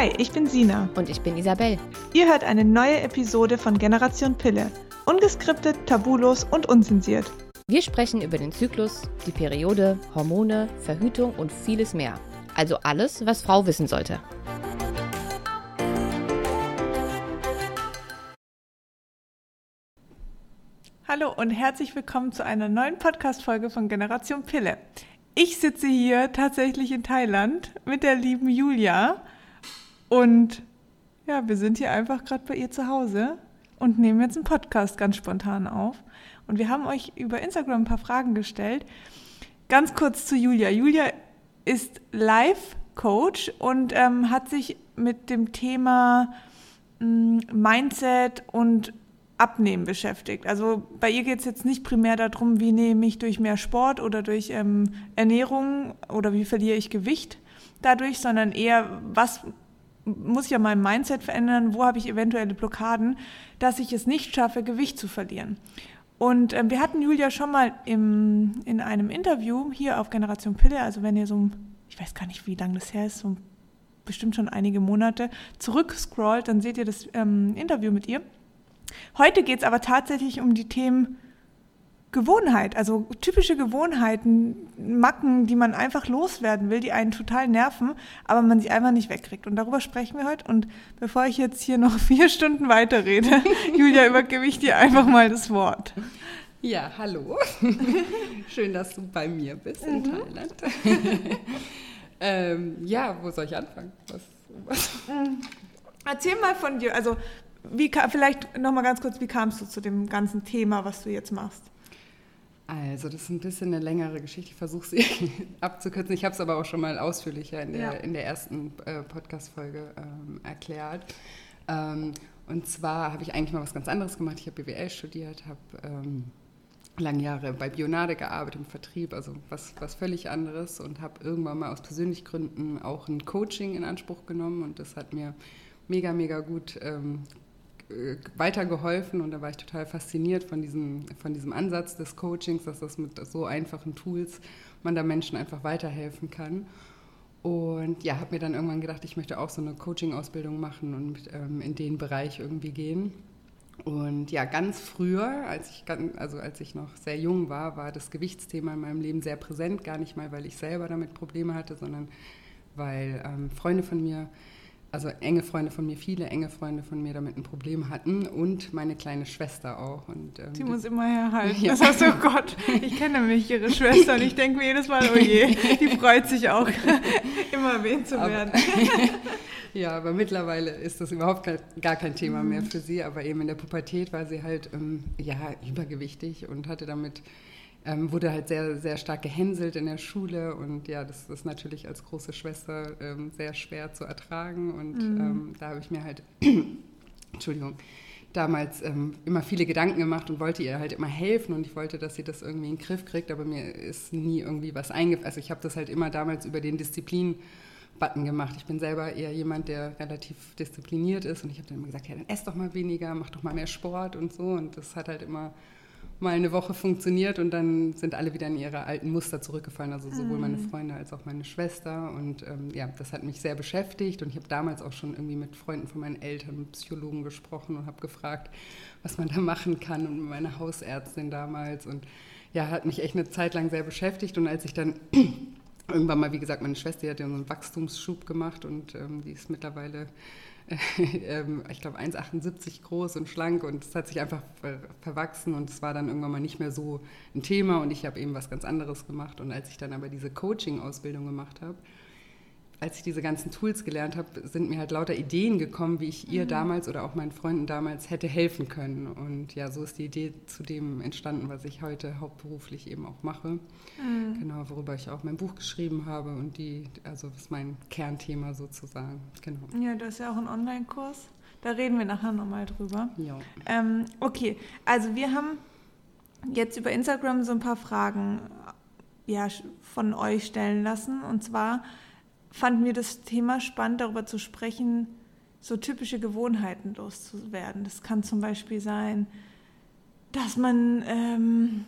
Hi, ich bin Sina. Und ich bin Isabel. Ihr hört eine neue Episode von Generation Pille. Ungeskriptet, tabulos und unzensiert. Wir sprechen über den Zyklus, die Periode, Hormone, Verhütung und vieles mehr. Also alles, was Frau wissen sollte. Hallo und herzlich willkommen zu einer neuen Podcast-Folge von Generation Pille. Ich sitze hier tatsächlich in Thailand mit der lieben Julia und ja, wir sind hier einfach gerade bei ihr zu Hause und nehmen jetzt einen Podcast ganz spontan auf. Und wir haben euch über Instagram ein paar Fragen gestellt. Ganz kurz zu Julia. Julia ist Life-Coach und ähm, hat sich mit dem Thema ähm, Mindset und Abnehmen beschäftigt. Also bei ihr geht es jetzt nicht primär darum, wie nehme ich durch mehr Sport oder durch ähm, Ernährung oder wie verliere ich Gewicht dadurch, sondern eher, was muss ich ja mein Mindset verändern, wo habe ich eventuelle Blockaden, dass ich es nicht schaffe, Gewicht zu verlieren. Und ähm, wir hatten Julia schon mal im, in einem Interview hier auf Generation Pille, also wenn ihr so, ich weiß gar nicht, wie lange das her ist, so bestimmt schon einige Monate, zurückscrollt, dann seht ihr das ähm, Interview mit ihr. Heute geht es aber tatsächlich um die Themen Gewohnheit, also typische Gewohnheiten, Macken, die man einfach loswerden will, die einen total nerven, aber man sie einfach nicht wegkriegt. Und darüber sprechen wir heute. Und bevor ich jetzt hier noch vier Stunden weiterrede, Julia, übergebe ich dir einfach mal das Wort. Ja, hallo. Schön, dass du bei mir bist in mhm. Thailand. ähm, ja, wo soll ich anfangen? Was, was? Erzähl mal von dir. Also wie, vielleicht noch mal ganz kurz, wie kamst du zu dem ganzen Thema, was du jetzt machst? Also, das ist ein bisschen eine längere Geschichte. Ich versuche sie abzukürzen. Ich habe es aber auch schon mal ausführlicher in der, ja. in der ersten äh, Podcast-Folge ähm, erklärt. Ähm, und zwar habe ich eigentlich mal was ganz anderes gemacht. Ich habe BWL studiert, habe ähm, lange Jahre bei Bionade gearbeitet im Vertrieb, also was, was völlig anderes und habe irgendwann mal aus persönlichen Gründen auch ein Coaching in Anspruch genommen und das hat mir mega, mega gut ähm, äh, weitergeholfen und da war ich total fasziniert von diesem, von diesem Ansatz des Coachings, dass das mit so einfachen Tools man da Menschen einfach weiterhelfen kann. Und ja, habe mir dann irgendwann gedacht, ich möchte auch so eine Coaching-Ausbildung machen und ähm, in den Bereich irgendwie gehen. Und ja, ganz früher, als ich, also als ich noch sehr jung war, war das Gewichtsthema in meinem Leben sehr präsent. Gar nicht mal, weil ich selber damit Probleme hatte, sondern weil ähm, Freunde von mir also enge Freunde von mir, viele enge Freunde von mir damit ein Problem hatten und meine kleine Schwester auch. Und, ähm, die, muss immer herhalten. Ja. Das heißt, oh Gott, ich kenne nämlich ihre Schwester und ich denke mir jedes Mal, oh je, die freut sich auch, immer erwähnt zu werden. ja, aber mittlerweile ist das überhaupt gar kein Thema mehr mhm. für sie. Aber eben in der Pubertät war sie halt ähm, ja, übergewichtig und hatte damit ähm, wurde halt sehr, sehr stark gehänselt in der Schule und ja, das ist natürlich als große Schwester ähm, sehr schwer zu ertragen und mhm. ähm, da habe ich mir halt, Entschuldigung, damals ähm, immer viele Gedanken gemacht und wollte ihr halt immer helfen und ich wollte, dass sie das irgendwie in den Griff kriegt, aber mir ist nie irgendwie was eingefallen. Also ich habe das halt immer damals über den Disziplin Button gemacht. Ich bin selber eher jemand, der relativ diszipliniert ist und ich habe dann immer gesagt, ja, dann ess doch mal weniger, mach doch mal mehr Sport und so und das hat halt immer mal eine Woche funktioniert und dann sind alle wieder in ihre alten Muster zurückgefallen, also sowohl meine mhm. Freunde als auch meine Schwester. Und ähm, ja, das hat mich sehr beschäftigt und ich habe damals auch schon irgendwie mit Freunden von meinen Eltern, Psychologen gesprochen und habe gefragt, was man da machen kann und meine Hausärztin damals und ja, hat mich echt eine Zeit lang sehr beschäftigt und als ich dann irgendwann mal, wie gesagt, meine Schwester die hat ja so einen Wachstumsschub gemacht und ähm, die ist mittlerweile Ähm, ich glaube 1,78 groß und schlank und es hat sich einfach verwachsen und es war dann irgendwann mal nicht mehr so ein Thema und ich habe eben was ganz anderes gemacht. Und als ich dann aber diese Coaching-Ausbildung gemacht habe, als ich diese ganzen Tools gelernt habe, sind mir halt lauter Ideen gekommen, wie ich ihr mhm. damals oder auch meinen Freunden damals hätte helfen können. Und ja, so ist die Idee zu dem entstanden, was ich heute hauptberuflich eben auch mache. Mhm. Genau, worüber ich auch mein Buch geschrieben habe und die, also das ist mein Kernthema sozusagen. Genau. Ja, das ist ja auch ein Online-Kurs. Da reden wir nachher nochmal drüber. Ja. Ähm, okay, also wir haben jetzt über Instagram so ein paar Fragen ja, von euch stellen lassen. Und zwar fanden wir das Thema spannend, darüber zu sprechen, so typische Gewohnheiten loszuwerden. Das kann zum Beispiel sein, dass man ähm,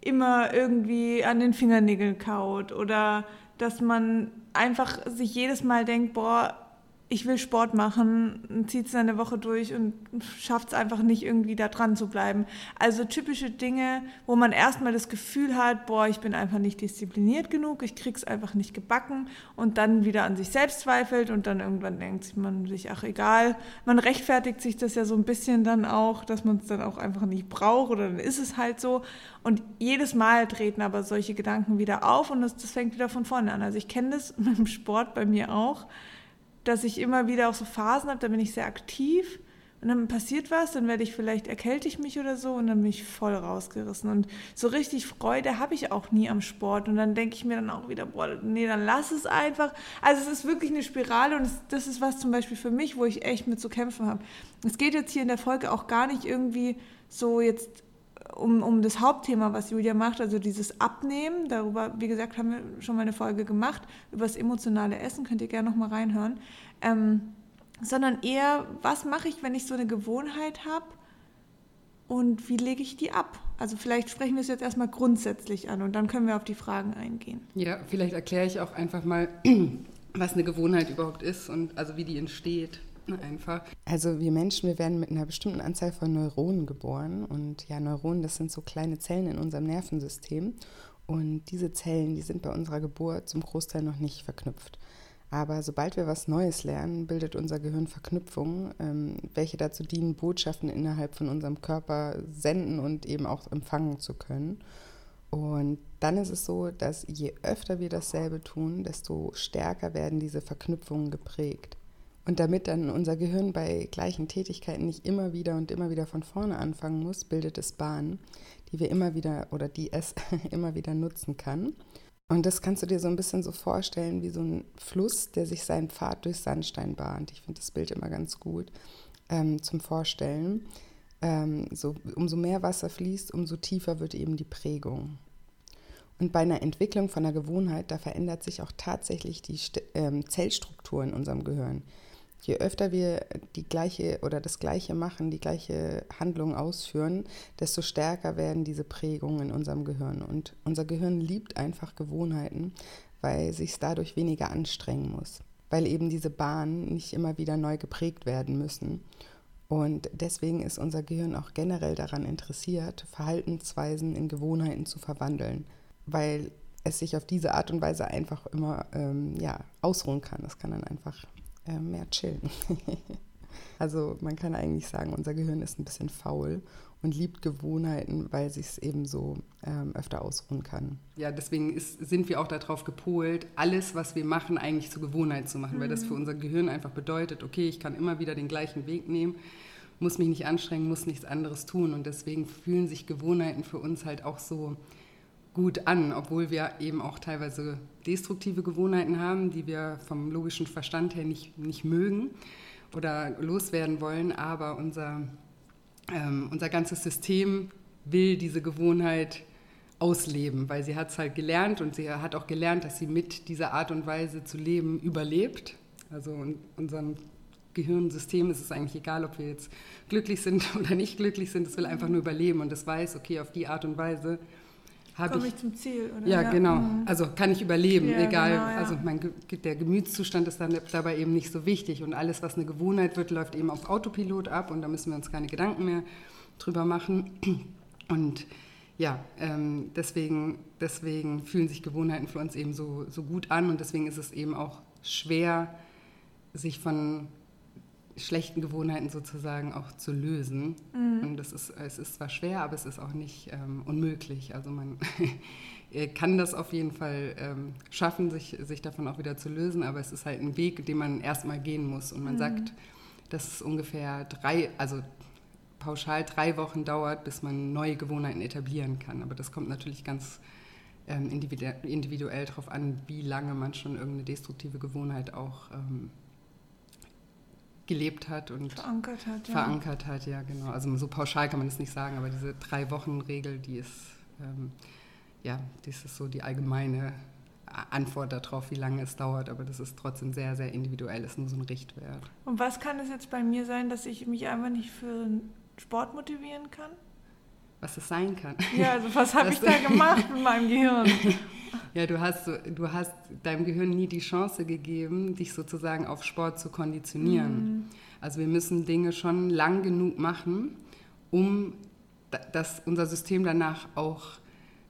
immer irgendwie an den Fingernägeln kaut oder dass man einfach sich jedes Mal denkt, boah, ich will Sport machen, zieht es eine Woche durch und schafft es einfach nicht irgendwie da dran zu bleiben. Also typische Dinge, wo man erstmal das Gefühl hat, boah, ich bin einfach nicht diszipliniert genug, ich krieg's einfach nicht gebacken und dann wieder an sich selbst zweifelt und dann irgendwann denkt man sich, ach egal, man rechtfertigt sich das ja so ein bisschen dann auch, dass man es dann auch einfach nicht braucht oder dann ist es halt so und jedes Mal treten aber solche Gedanken wieder auf und das, das fängt wieder von vorne an. Also ich kenne das mit dem Sport bei mir auch dass ich immer wieder auch so Phasen habe, da bin ich sehr aktiv und dann passiert was, dann werde ich vielleicht erkälte ich mich oder so und dann bin ich voll rausgerissen und so richtig Freude habe ich auch nie am Sport und dann denke ich mir dann auch wieder, boah, nee, dann lass es einfach. Also es ist wirklich eine Spirale und das ist was zum Beispiel für mich, wo ich echt mit zu kämpfen habe. Es geht jetzt hier in der Folge auch gar nicht irgendwie so jetzt um, um das Hauptthema, was Julia macht, also dieses Abnehmen. Darüber, wie gesagt, haben wir schon mal eine Folge gemacht. Über das emotionale Essen könnt ihr gerne noch mal reinhören. Ähm, sondern eher, was mache ich, wenn ich so eine Gewohnheit habe und wie lege ich die ab? Also vielleicht sprechen wir es jetzt erstmal grundsätzlich an und dann können wir auf die Fragen eingehen. Ja, vielleicht erkläre ich auch einfach mal, was eine Gewohnheit überhaupt ist und also wie die entsteht einfach. Also wir Menschen, wir werden mit einer bestimmten Anzahl von Neuronen geboren und ja, Neuronen, das sind so kleine Zellen in unserem Nervensystem und diese Zellen, die sind bei unserer Geburt zum Großteil noch nicht verknüpft. Aber sobald wir was Neues lernen, bildet unser Gehirn Verknüpfungen, ähm, welche dazu dienen, Botschaften innerhalb von unserem Körper senden und eben auch empfangen zu können. Und dann ist es so, dass je öfter wir dasselbe tun, desto stärker werden diese Verknüpfungen geprägt. Und damit dann unser Gehirn bei gleichen Tätigkeiten nicht immer wieder und immer wieder von vorne anfangen muss, bildet es Bahnen, die wir immer wieder oder die es immer wieder nutzen kann. Und das kannst du dir so ein bisschen so vorstellen wie so ein Fluss, der sich seinen Pfad durch Sandstein bahnt. Ich finde das Bild immer ganz gut ähm, zum Vorstellen. Ähm, so, umso mehr Wasser fließt, umso tiefer wird eben die Prägung. Und bei einer Entwicklung von einer Gewohnheit, da verändert sich auch tatsächlich die ähm, Zellstruktur in unserem Gehirn je öfter wir die gleiche oder das Gleiche machen, die gleiche Handlung ausführen, desto stärker werden diese Prägungen in unserem Gehirn. Und unser Gehirn liebt einfach Gewohnheiten, weil sich dadurch weniger anstrengen muss, weil eben diese Bahnen nicht immer wieder neu geprägt werden müssen. Und deswegen ist unser Gehirn auch generell daran interessiert, Verhaltensweisen in Gewohnheiten zu verwandeln, weil es sich auf diese Art und Weise einfach immer ähm, ja, ausruhen kann. Es kann dann einfach äh, mehr chillen. also man kann eigentlich sagen, unser Gehirn ist ein bisschen faul und liebt Gewohnheiten, weil sich es eben so ähm, öfter ausruhen kann. Ja, deswegen ist, sind wir auch darauf gepolt, alles, was wir machen, eigentlich zur Gewohnheit zu machen, mhm. weil das für mhm. unser Gehirn einfach bedeutet, okay, ich kann immer wieder den gleichen Weg nehmen, muss mich nicht anstrengen, muss nichts anderes tun und deswegen fühlen sich Gewohnheiten für uns halt auch so gut an, obwohl wir eben auch teilweise destruktive Gewohnheiten haben, die wir vom logischen Verstand her nicht, nicht mögen oder loswerden wollen, aber unser, ähm, unser ganzes System will diese Gewohnheit ausleben, weil sie hat es halt gelernt und sie hat auch gelernt, dass sie mit dieser Art und Weise zu leben überlebt. Also in unserem Gehirnsystem ist es eigentlich egal, ob wir jetzt glücklich sind oder nicht glücklich sind, es will einfach nur überleben und es weiß, okay, auf die Art und Weise Komme ich, ich, zum Ziel, oder? Ja, ja. genau. Mhm. Also kann ich überleben, ja, egal. Genau, ja. Also mein, der Gemütszustand ist dann dabei eben nicht so wichtig und alles, was eine Gewohnheit wird, läuft eben auf Autopilot ab und da müssen wir uns keine Gedanken mehr drüber machen. Und ja, ähm, deswegen, deswegen fühlen sich Gewohnheiten für uns eben so, so gut an und deswegen ist es eben auch schwer, sich von schlechten Gewohnheiten sozusagen auch zu lösen. Mhm. Und das ist, es ist zwar schwer, aber es ist auch nicht ähm, unmöglich. Also man kann das auf jeden Fall ähm, schaffen, sich, sich davon auch wieder zu lösen, aber es ist halt ein Weg, den man erstmal gehen muss. Und man mhm. sagt, dass es ungefähr drei, also pauschal drei Wochen dauert, bis man neue Gewohnheiten etablieren kann. Aber das kommt natürlich ganz ähm, individuell darauf an, wie lange man schon irgendeine destruktive Gewohnheit auch ähm, gelebt hat und verankert hat. Ja. Verankert hat, ja, genau. Also so pauschal kann man das nicht sagen, aber diese Drei-Wochen-Regel, die ist, ähm, ja, das ist so die allgemeine Antwort darauf, wie lange es dauert, aber das ist trotzdem sehr, sehr individuell, ist nur so ein Richtwert. Und was kann es jetzt bei mir sein, dass ich mich einfach nicht für Sport motivieren kann? Was es sein kann. Ja, also was habe ich da gemacht mit meinem Gehirn? Ja, du hast, du hast deinem Gehirn nie die Chance gegeben, dich sozusagen auf Sport zu konditionieren. Mhm. Also wir müssen Dinge schon lang genug machen, um dass unser System danach auch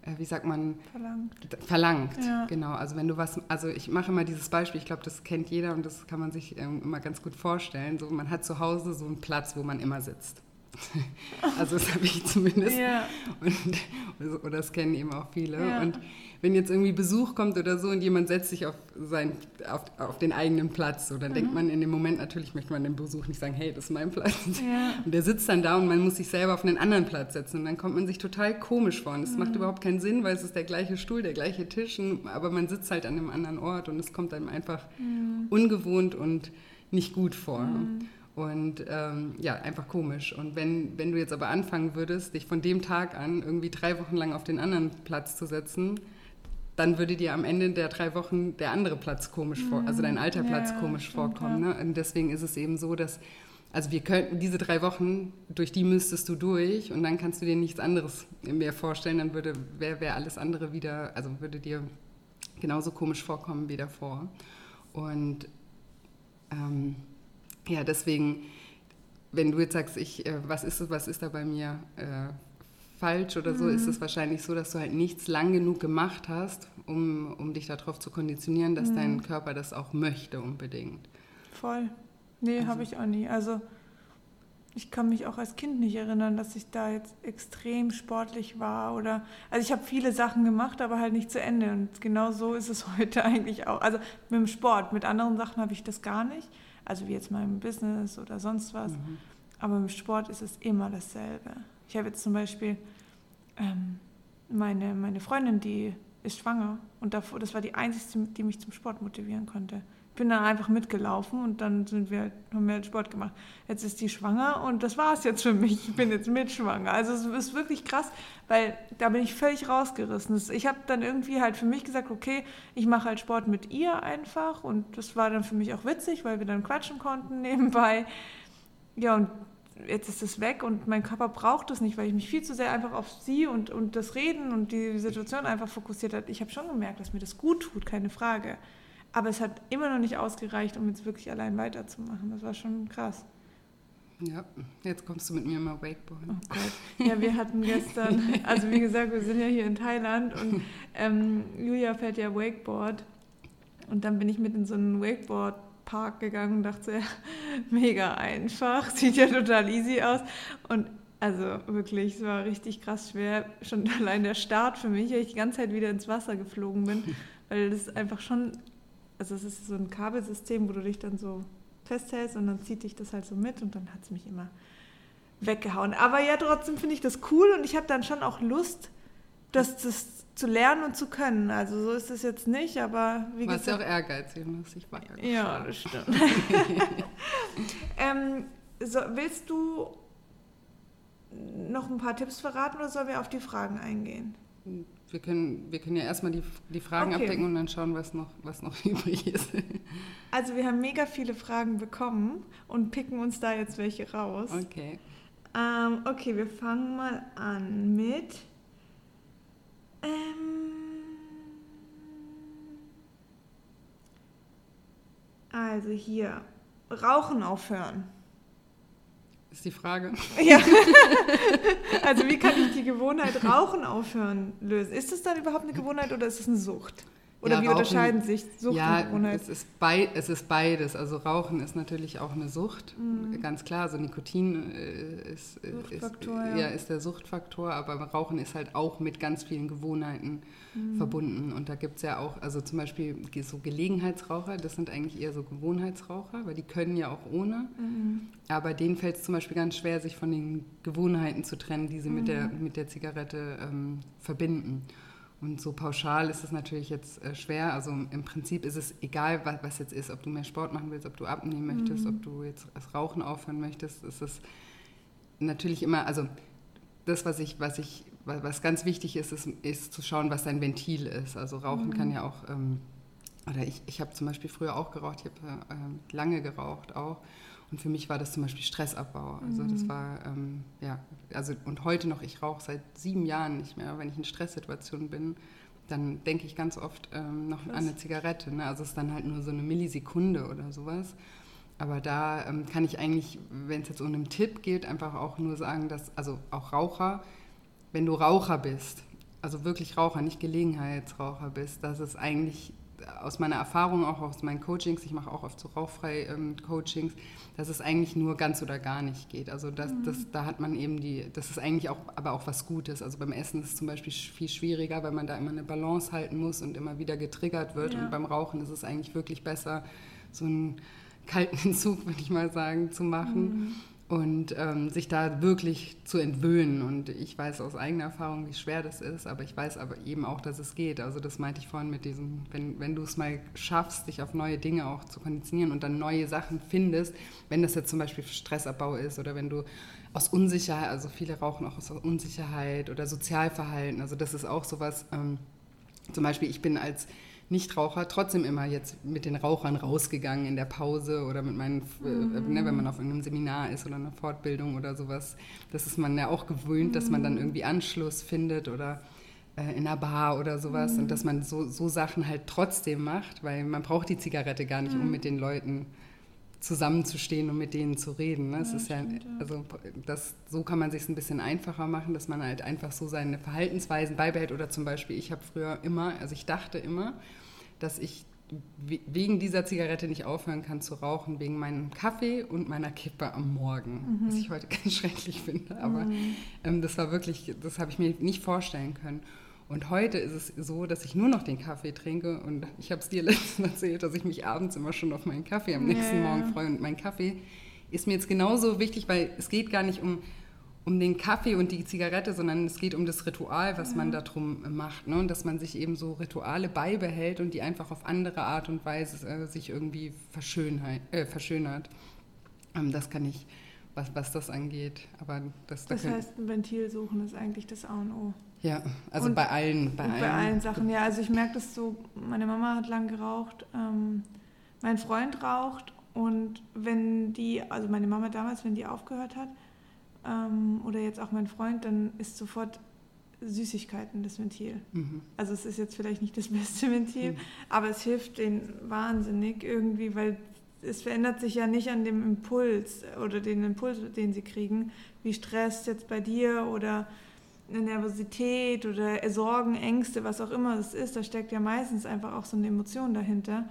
äh, wie sagt man, verlangt. Verlangt, ja. genau. Also wenn du was, also ich mache immer dieses Beispiel, ich glaube, das kennt jeder und das kann man sich ähm, immer ganz gut vorstellen. So, man hat zu Hause so einen Platz, wo man immer sitzt. Also das habe ich zumindest. Ja. Und, oder das kennen eben auch viele. Ja. Und wenn jetzt irgendwie Besuch kommt oder so und jemand setzt sich auf, sein, auf, auf den eigenen Platz, so, dann mhm. denkt man in dem Moment natürlich, möchte man dem Besuch nicht sagen, hey, das ist mein Platz. Ja. Und der sitzt dann da und man muss sich selber auf einen anderen Platz setzen. Und dann kommt man sich total komisch vor. Und es mhm. macht überhaupt keinen Sinn, weil es ist der gleiche Stuhl, der gleiche Tisch, aber man sitzt halt an einem anderen Ort und es kommt einem einfach mhm. ungewohnt und nicht gut vor. Mhm. Und ähm, ja, einfach komisch. Und wenn, wenn du jetzt aber anfangen würdest, dich von dem Tag an irgendwie drei Wochen lang auf den anderen Platz zu setzen, dann würde dir am Ende der drei Wochen der andere Platz komisch vor, also dein alter Platz ja, komisch stimmt, vorkommen. Ne? Und deswegen ist es eben so, dass, also wir könnten diese drei Wochen, durch die müsstest du durch und dann kannst du dir nichts anderes mehr vorstellen, dann würde, wäre wär alles andere wieder, also würde dir genauso komisch vorkommen wie davor. Und ähm, ja, deswegen, wenn du jetzt sagst, ich, äh, was, ist, was ist da bei mir äh, falsch oder so, mhm. ist es wahrscheinlich so, dass du halt nichts lang genug gemacht hast, um, um dich darauf zu konditionieren, dass mhm. dein Körper das auch möchte unbedingt. Voll. Nee, also. habe ich auch nie. Also ich kann mich auch als Kind nicht erinnern, dass ich da jetzt extrem sportlich war oder also ich habe viele Sachen gemacht, aber halt nicht zu Ende und genau so ist es heute eigentlich auch. Also mit dem Sport, mit anderen Sachen habe ich das gar nicht also wie jetzt mal im Business oder sonst was. Mhm. Aber im Sport ist es immer dasselbe. Ich habe jetzt zum Beispiel ähm, meine, meine Freundin, die ist schwanger und davor, das war die einzige, die mich zum Sport motivieren konnte. Bin dann einfach mitgelaufen und dann sind wir, haben wir Sport gemacht. Jetzt ist die schwanger und das war es jetzt für mich. Ich bin jetzt mitschwanger. Also es ist wirklich krass, weil da bin ich völlig rausgerissen. Ich habe dann irgendwie halt für mich gesagt, okay, ich mache halt Sport mit ihr einfach und das war dann für mich auch witzig, weil wir dann quatschen konnten nebenbei. Ja, und jetzt ist es weg und mein Körper braucht es nicht, weil ich mich viel zu sehr einfach auf sie und, und das Reden und die Situation einfach fokussiert habe. Ich habe schon gemerkt, dass mir das gut tut, keine Frage. Aber es hat immer noch nicht ausgereicht, um jetzt wirklich allein weiterzumachen. Das war schon krass. Ja, jetzt kommst du mit mir mal Wakeboarden. Oh Gott. Ja, wir hatten gestern, also wie gesagt, wir sind ja hier in Thailand und ähm, Julia fährt ja Wakeboard. Und dann bin ich mit in so einen Wakeboard-Park gegangen und dachte, ja, mega einfach, sieht ja total easy aus. Und also wirklich, es war richtig krass schwer. Schon allein der Start für mich, weil ich die ganze Zeit wieder ins Wasser geflogen bin, weil das einfach schon, also es ist so ein Kabelsystem, wo du dich dann so festhältst und dann zieht dich das halt so mit und dann hat es mich immer weggehauen. Aber ja, trotzdem finde ich das cool und ich habe dann schon auch Lust, das, das zu lernen und zu können. Also so ist es jetzt nicht, aber wie gesagt... Du ja auch ehrgeizig, muss ich weiter. Ja, das stimmt. ähm, so, willst du noch ein paar Tipps verraten oder sollen wir auf die Fragen eingehen? Wir können, wir können ja erstmal die, die Fragen okay. abdecken und dann schauen, was noch, was noch übrig ist. Also wir haben mega viele Fragen bekommen und picken uns da jetzt welche raus. Okay. Ähm, okay, wir fangen mal an mit... Ähm, also hier, Rauchen aufhören ist die Frage. Ja. also wie kann ich die Gewohnheit Rauchen aufhören lösen? Ist es dann überhaupt eine Gewohnheit oder ist es eine Sucht? Oder ja, wie Rauchen, unterscheiden sich Sucht ja, und Gewohnheit? Es ist, bei, es ist beides. Also Rauchen ist natürlich auch eine Sucht, mhm. ganz klar. Also Nikotin äh, ist, äh, ist, ja. ja. ist der Suchtfaktor, aber Rauchen ist halt auch mit ganz vielen Gewohnheiten mhm. verbunden. Und da gibt es ja auch, also zum Beispiel so Gelegenheitsraucher, das sind eigentlich eher so Gewohnheitsraucher, weil die können ja auch ohne. Mhm. Aber denen fällt es zum Beispiel ganz schwer, sich von den Gewohnheiten zu trennen, die sie mit, der, mhm. mit der Zigarette ähm, verbinden. Und so pauschal ist es natürlich jetzt äh, schwer. Also im Prinzip ist es egal, was, was, jetzt ist, ob du mehr Sport machen willst, ob du abnehmen möchtest, mhm. ob du jetzt das Rauchen aufhören möchtest. Ist es natürlich immer, also das, was ich, was ich, was ganz wichtig ist, ist, ist zu schauen, was dein Ventil ist. Also Rauchen mhm. kann ja auch, ähm, oder ich, ich habe zum Beispiel früher auch geraucht, ich habe äh, lange geraucht auch. Und für mich war das zum Beispiel Stressabbau. Also das mhm. war, ähm, ja, also und heute noch, ich rauche seit sieben Jahren nicht mehr. Wenn ich in Stresssituationen bin, dann denke ich ganz oft ähm, noch Was? an eine Zigarette. Ne? Also es ist dann halt nur so eine Millisekunde oder sowas. Aber da ähm, kann ich eigentlich, wenn es jetzt um einen Tipp geht, einfach auch nur sagen, dass, also auch Raucher, wenn du Raucher bist, also wirklich Raucher, nicht Gelegenheitsraucher bist, dass es eigentlich aus meiner Erfahrung, auch aus meinen Coachings, ich mache auch oft so rauchfrei ähm, Coachings, dass es eigentlich nur ganz oder gar nicht geht. Also das, mhm. das, da hat man eben die, das ist eigentlich auch, aber auch was Gutes. Also beim Essen ist es zum Beispiel viel schwieriger, weil man da immer eine Balance halten muss und immer wieder getriggert wird. Ja. Und beim Rauchen ist es eigentlich wirklich besser, so einen kalten Entzug, würde ich mal sagen, zu machen. Mhm und ähm, sich da wirklich zu entwöhnen. Und ich weiß aus eigener Erfahrung, wie schwer das ist, aber ich weiß aber eben auch, dass es geht. Also das meinte ich vorhin mit diesem, wenn, wenn du es mal schaffst, dich auf neue Dinge auch zu konditionieren und dann neue Sachen findest, wenn das jetzt zum Beispiel Stressabbau ist oder wenn du aus Unsicherheit, also viele rauchen auch aus Unsicherheit oder Sozialverhalten, also das ist auch sowas, ähm, zum Beispiel ich bin als Nichtraucher trotzdem immer jetzt mit den Rauchern rausgegangen in der Pause oder mit meinen, mhm. äh, ne, wenn man auf einem Seminar ist oder einer Fortbildung oder sowas. Das ist man ja auch gewöhnt, mhm. dass man dann mhm. irgendwie Anschluss findet oder äh, in einer Bar oder sowas mhm. und dass man so, so Sachen halt trotzdem macht, weil man braucht die Zigarette gar nicht, um mhm. mit den Leuten zusammenzustehen und mit denen zu reden. Ne? Ja, ist ja, stimmt, ja, also das, so kann man sich ein bisschen einfacher machen, dass man halt einfach so seine Verhaltensweisen beibehält. Oder zum Beispiel, ich habe früher immer, also ich dachte immer, dass ich wegen dieser Zigarette nicht aufhören kann zu rauchen, wegen meinem Kaffee und meiner Kippe am Morgen, mhm. was ich heute ganz schrecklich finde. Aber mhm. ähm, das war wirklich, das habe ich mir nicht vorstellen können. Und heute ist es so, dass ich nur noch den Kaffee trinke und ich habe es dir letztens erzählt, dass ich mich abends immer schon auf meinen Kaffee am nächsten ja. Morgen freue. Und mein Kaffee ist mir jetzt genauso wichtig, weil es geht gar nicht um, um den Kaffee und die Zigarette, sondern es geht um das Ritual, was ja. man darum macht. Ne? Und dass man sich eben so Rituale beibehält und die einfach auf andere Art und Weise äh, sich irgendwie äh, verschönert. Ähm, das kann ich, was, was das angeht. Aber das, das heißt, ein Ventil suchen ist eigentlich das A und O. Ja, also und, bei allen. Bei, allen. bei allen Sachen, ja. Also ich merke das so, meine Mama hat lang geraucht, ähm, mein Freund raucht und wenn die, also meine Mama damals, wenn die aufgehört hat, ähm, oder jetzt auch mein Freund, dann ist sofort Süßigkeiten das Ventil. Mhm. Also es ist jetzt vielleicht nicht das beste Ventil, mhm. aber es hilft denen wahnsinnig irgendwie, weil es verändert sich ja nicht an dem Impuls oder den Impuls, den sie kriegen, wie Stress jetzt bei dir oder eine Nervosität oder Sorgen, Ängste, was auch immer es ist, da steckt ja meistens einfach auch so eine Emotion dahinter.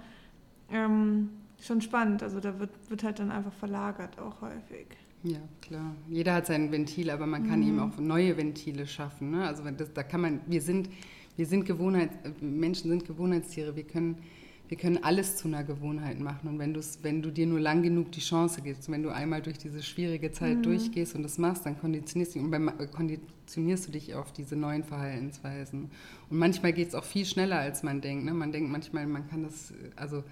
Ähm, schon spannend, also da wird, wird halt dann einfach verlagert auch häufig. Ja, klar. Jeder hat sein Ventil, aber man kann mhm. ihm auch neue Ventile schaffen. Ne? Also das, da kann man, wir sind, wir sind Gewohnheits, Menschen sind Gewohnheitstiere, wir können wir können alles zu einer Gewohnheit machen. Und wenn, wenn du dir nur lang genug die Chance gibst, wenn du einmal durch diese schwierige Zeit mhm. durchgehst und das machst, dann konditionierst du, und beim, konditionierst du dich auf diese neuen Verhaltensweisen. Und manchmal geht es auch viel schneller, als man denkt. Ne? Man denkt manchmal, man kann das, also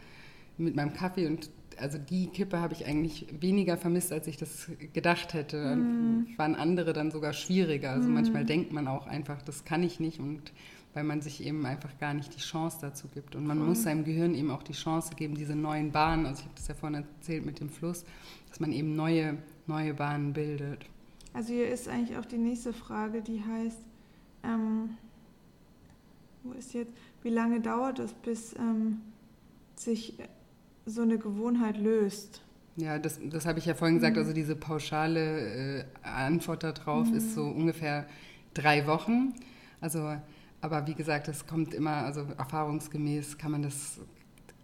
mit meinem Kaffee und also die Kippe habe ich eigentlich weniger vermisst, als ich das gedacht hätte. Mm. Waren andere dann sogar schwieriger. Also mm. manchmal denkt man auch einfach, das kann ich nicht und weil man sich eben einfach gar nicht die Chance dazu gibt. Und man mhm. muss seinem Gehirn eben auch die Chance geben, diese neuen Bahnen, also ich habe das ja vorhin erzählt mit dem Fluss, dass man eben neue, neue Bahnen bildet. Also hier ist eigentlich auch die nächste Frage, die heißt, ähm, wo ist jetzt, wie lange dauert es, bis ähm, sich so eine Gewohnheit löst? Ja, das, das habe ich ja vorhin gesagt, mhm. also diese pauschale äh, Antwort darauf mhm. ist so ungefähr drei Wochen. Also aber wie gesagt, es kommt immer, also erfahrungsgemäß kann man das,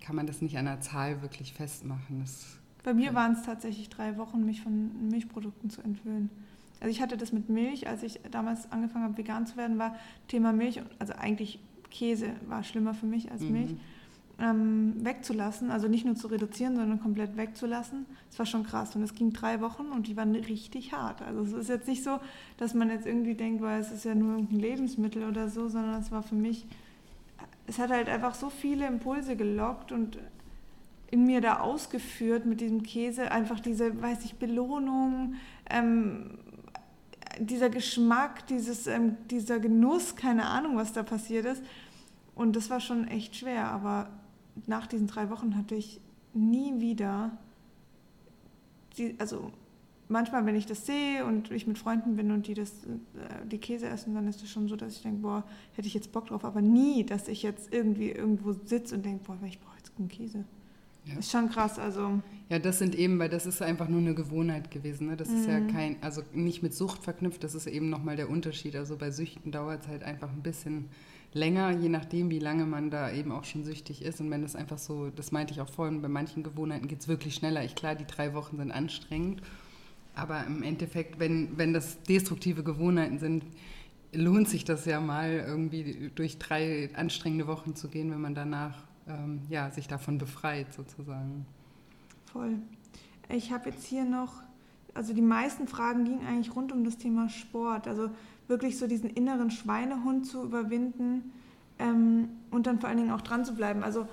kann man das nicht an einer Zahl wirklich festmachen. Das Bei mir waren es tatsächlich drei Wochen, mich von Milchprodukten zu entwöhnen. Also ich hatte das mit Milch, als ich damals angefangen habe, vegan zu werden, war Thema Milch, also eigentlich Käse war schlimmer für mich als Milch. Mhm ähm, wegzulassen, also nicht nur zu reduzieren, sondern komplett wegzulassen. Das war schon krass und es ging drei Wochen und die waren richtig hart. Also es ist jetzt nicht so, dass man jetzt irgendwie denkt, weil es ist ja nur irgendein Lebensmittel oder so, sondern es war für mich, es hat halt einfach so viele Impulse gelockt und in mir da ausgeführt mit diesem Käse, einfach diese, weiß ich, Belohnung, ähm, dieser Geschmack, dieses, ähm, dieser Genuss, keine Ahnung, was da passiert ist. Und das war schon echt schwer, aber nach diesen drei Wochen hatte ich nie wieder, die, also manchmal, wenn ich das sehe und ich mit Freunden bin und die das, äh, die Käse essen, dann ist es schon so, dass ich denke, boah, hätte ich jetzt Bock drauf, aber nie, dass ich jetzt irgendwie irgendwo sitze und denke, boah, ich brauche jetzt einen Käse. Ja. Ist schon krass, also. Ja, das sind eben, weil das ist einfach nur eine Gewohnheit gewesen. Ne? Das mhm. ist ja mhm. kein, also nicht mit Sucht verknüpft, das ist eben nochmal der Unterschied. Also bei Süchten dauert es halt einfach ein bisschen länger, je nachdem, wie lange man da eben auch schon süchtig ist. Und wenn das einfach so, das meinte ich auch vorhin, bei manchen Gewohnheiten geht es wirklich schneller. Ich klar, die drei Wochen sind anstrengend, aber im Endeffekt, wenn, wenn das destruktive Gewohnheiten sind, lohnt sich das ja mal irgendwie durch drei anstrengende Wochen zu gehen, wenn man danach ähm, ja, sich davon befreit sozusagen. Voll. Ich habe jetzt hier noch, also die meisten Fragen gingen eigentlich rund um das Thema Sport. Also wirklich so diesen inneren Schweinehund zu überwinden ähm, und dann vor allen Dingen auch dran zu bleiben. Also